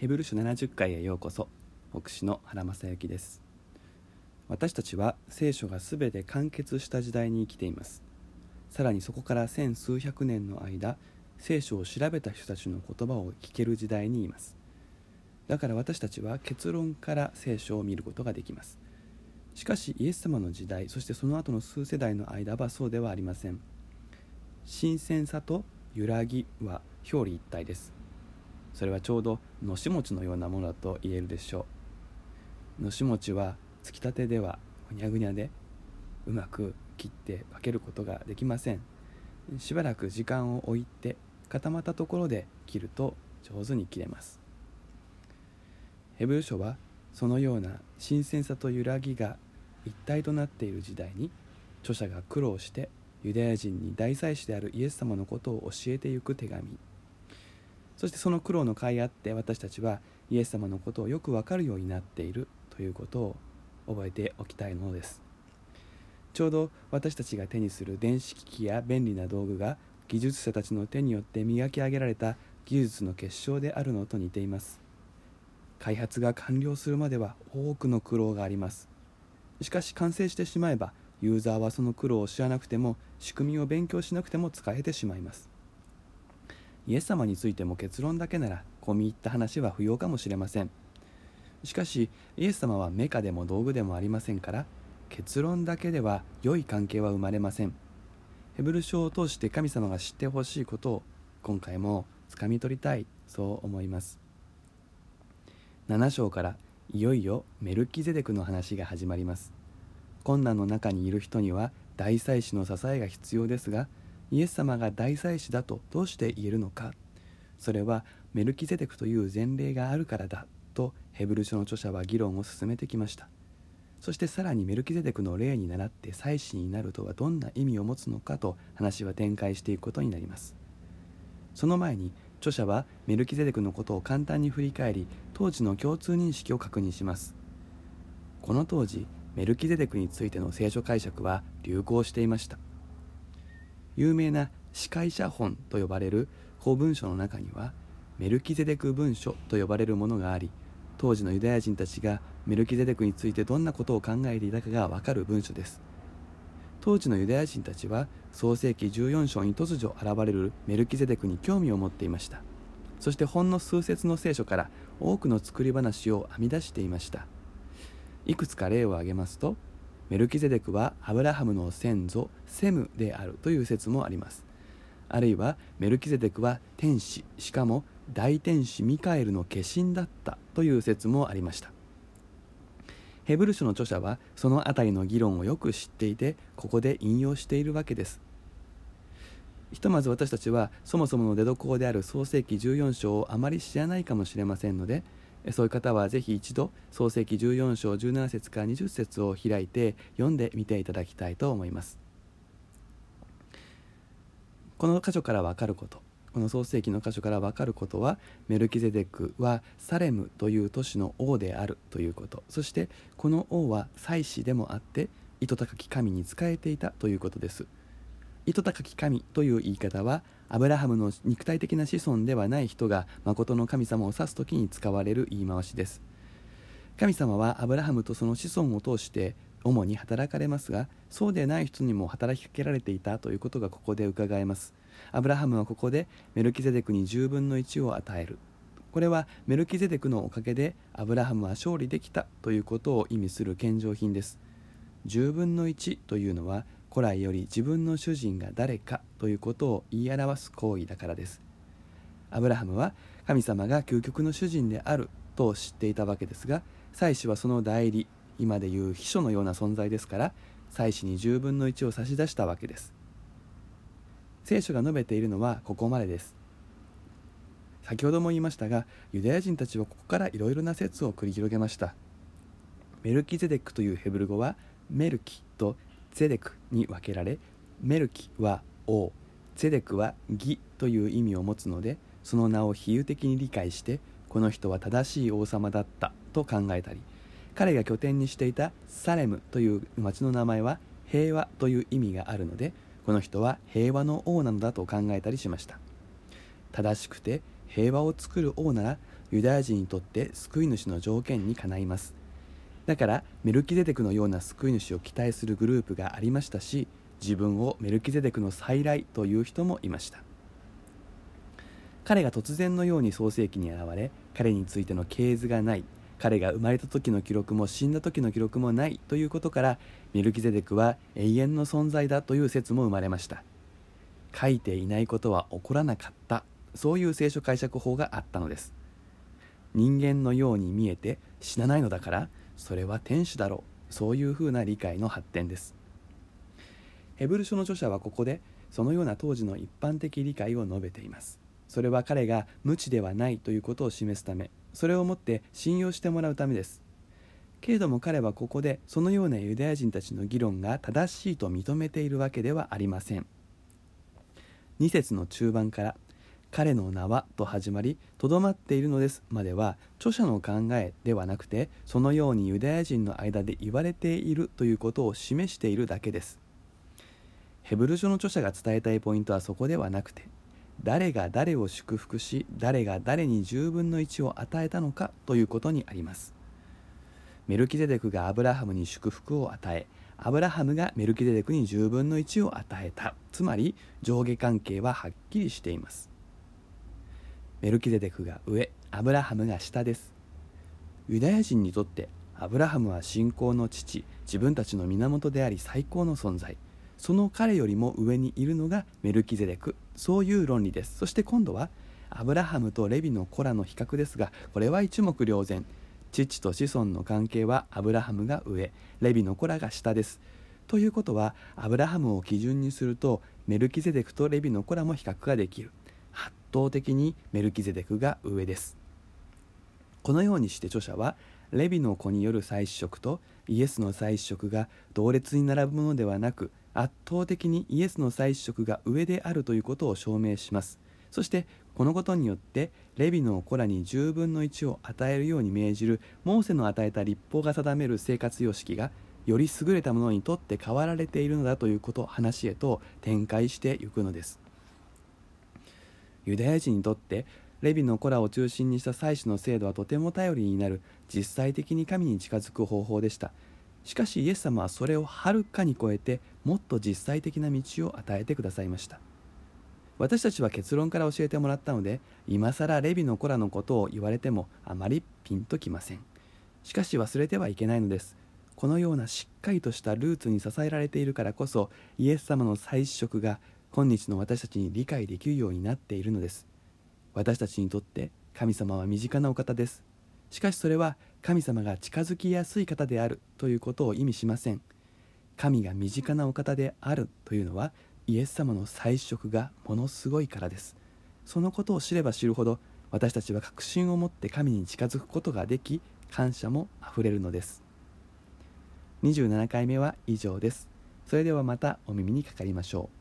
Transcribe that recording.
ヘブル書70回へようこそ牧師の原正幸です。私たちは聖書がすべて完結した時代に生きています。さらにそこから千数百年の間聖書を調べた人たちの言葉を聞ける時代にいます。だから私たちは結論から聖書を見ることができます。しかしイエス様の時代そしてその後の数世代の間はそうではありません。新鮮さと揺らぎは表裏一体です。それはちょうどのし餅のようなものだと言えるでしょう。のし餅はつきたてではぐにゃぐにゃでうまく切って分けることができません。しばらく時間を置いて固まったところで切ると上手に切れます。ヘブル書はそのような新鮮さと揺らぎが一体となっている時代に著者が苦労してユダヤ人に大祭司であるイエス様のことを教えてゆく手紙。そしてその苦労の甲斐あって私たちはイエス様のことをよくわかるようになっているということを覚えておきたいものです。ちょうど私たちが手にする電子機器や便利な道具が技術者たちの手によって磨き上げられた技術の結晶であるのと似ています。開発が完了するまでは多くの苦労があります。しかし完成してしまえばユーザーはその苦労を知らなくても仕組みを勉強しなくても使えてしまいます。イエス様についても結論だけなら込み入った話は不要かもしれません。しかしイエス様はメカでも道具でもありませんから結論だけでは良い関係は生まれません。ヘブル書を通して神様が知ってほしいことを今回もつかみ取りたいそう思います。7章からいよいよメルキゼデクの話が始まります。困難の中にいる人には大祭司の支えが必要ですがイエス様が大祭司だとどうして言えるのか。それはメルキゼデクという前例があるからだとヘブル書の著者は議論を進めてきました。そしてさらにメルキゼデクの例に倣って祭司になるとはどんな意味を持つのかと話は展開していくことになります。その前に著者はメルキゼデクのことを簡単に振り返り当時の共通認識を確認します。この当時メルキゼデクについての聖書解釈は流行していました。有名な司会者本と呼ばれる法文書の中にはメルキゼデク文書と呼ばれるものがあり当時のユダヤ人たちがメルキゼデクについてどんなことを考えていたかがわかる文書です。当時のユダヤ人たちは創世紀14章に突如現れるメルキゼデクに興味を持っていました。そしてほんの数節の聖書から多くの作り話を編み出していました。いくつか例を挙げますとメルキゼデクはアブラハムの先祖セムであるという説もあります。あるいはメルキゼデクは天使しかも大天使ミカエルの化身だったという説もありました。ヘブル書の著者はその辺りの議論をよく知っていてここで引用しているわけです。ひとまず私たちはそもそもの出どころである創世紀14章をあまり知らないかもしれませんのでそういう方はぜひ一度創世記14章17節から20節を開いて読んでみていただきたいと思います。この箇所から分かること。この創世記の箇所から分かることはメルキゼデクはサレムという都市の王であるということ。そしてこの王は祭司でもあって糸高き神に仕えていたということです。糸高き神という言い方はアブラハムの肉体的な子孫ではない人が誠の神様を指す時に使われる言い回しです。神様はアブラハムとその子孫を通して主に働かれますがそうでない人にも働きかけられていたということがここで伺えます。アブラハムはここでメルキゼデクに10分の1を与える。これはメルキゼデクのおかげでアブラハムは勝利できたということを意味する献上品です。10分の1というのは古来より自分の主人が誰かということを言い表す行為だからです。アブラハムは神様が究極の主人であると知っていたわけですが祭司はその代理今でいう秘書のような存在ですから祭司に10分の1を差し出したわけです。聖書が述べているのはここまでです。先ほども言いましたがユダヤ人たちはここからいろいろな説を繰り広げました。メルキゼデックというヘブル語はメルキとゼデクに分けられメルキは王ゼデクは義という意味を持つのでその名を比喩的に理解してこの人は正しい王様だったと考えたり彼が拠点にしていたサレムという町の名前は平和という意味があるのでこの人は平和の王なのだと考えたりしました。正しくて平和を作る王ならユダヤ人にとって救い主の条件にかないます。だからメルキゼデクのような救い主を期待するグループがありましたし自分をメルキゼデクの再来という人もいました。彼が突然のように創世記に現れ彼についての系図がない彼が生まれた時の記録も死んだ時の記録もないということからメルキゼデクは永遠の存在だという説も生まれました。書いていないことは起こらなかったそういう聖書解釈法があったのです。人間のように見えて死なないのだからそれは天使だろう。そういうふうな理解の発展です。ヘブル書の著者はここでそのような当時の一般的理解を述べています。それは彼が無知ではないということを示すためそれをもって信用してもらうためです。けれども彼はここでそのようなユダヤ人たちの議論が正しいと認めているわけではありません。2節の中盤から「彼の名は」と始まり「とどまっているのです」までは著者の考えではなくてそのようにユダヤ人の間で言われているということを示しているだけです。ヘブル書の著者が伝えたいポイントはそこではなくて誰が誰を祝福し誰が誰に10分の1を与えたのかということにあります。メルキゼデクがアブラハムに祝福を与えアブラハムがメルキゼデクに10分の1を与えた。つまり上下関係ははっきりしています。メルキゼデクが上アブラハムが下です。ユダヤ人にとってアブラハムは信仰の父自分たちの源であり最高の存在。その彼よりも上にいるのがメルキゼデクそういう論理です。そして今度はアブラハムとレビの子らの比較ですがこれは一目瞭然。父と子孫の関係はアブラハムが上レビの子らが下です。ということはアブラハムを基準にするとメルキゼデクとレビの子らも比較ができる。圧倒的にメルキゼデクが上です。このようにして著者はレビの子による再試食とイエスの再試食が同列に並ぶものではなく圧倒的にイエスの再試食が上であるということを証明します。そしてこのことによってレビの子らに10分の1を与えるように命じるモーセの与えた立法が定める生活様式がより優れたものにとって変わられているのだということ話へと展開していくのです。ユダヤ人にとってレビの子らを中心にした祭祀の制度はとても頼りになる実際的に神に近づく方法でした。しかしイエス様はそれをはるかに超えてもっと実際的な道を与えてくださいました。私たちは結論から教えてもらったので今更レビの子らのことを言われてもあまりピンときません。しかし忘れてはいけないのです。このようなしっかりとしたルーツに支えられているからこそイエス様の再試食が今日の私たちに理解できるようになっているのです。私たちにとって神様は身近なお方です。しかしそれは神様が近づきやすい方であるということを意味しません。神が身近なお方であるというのはイエス様の再食がものすごいからです。そのことを知れば知るほど私たちは確信を持って神に近づくことができ感謝もあふれるのです。27回目は以上です。それではまたお耳にかかりましょう。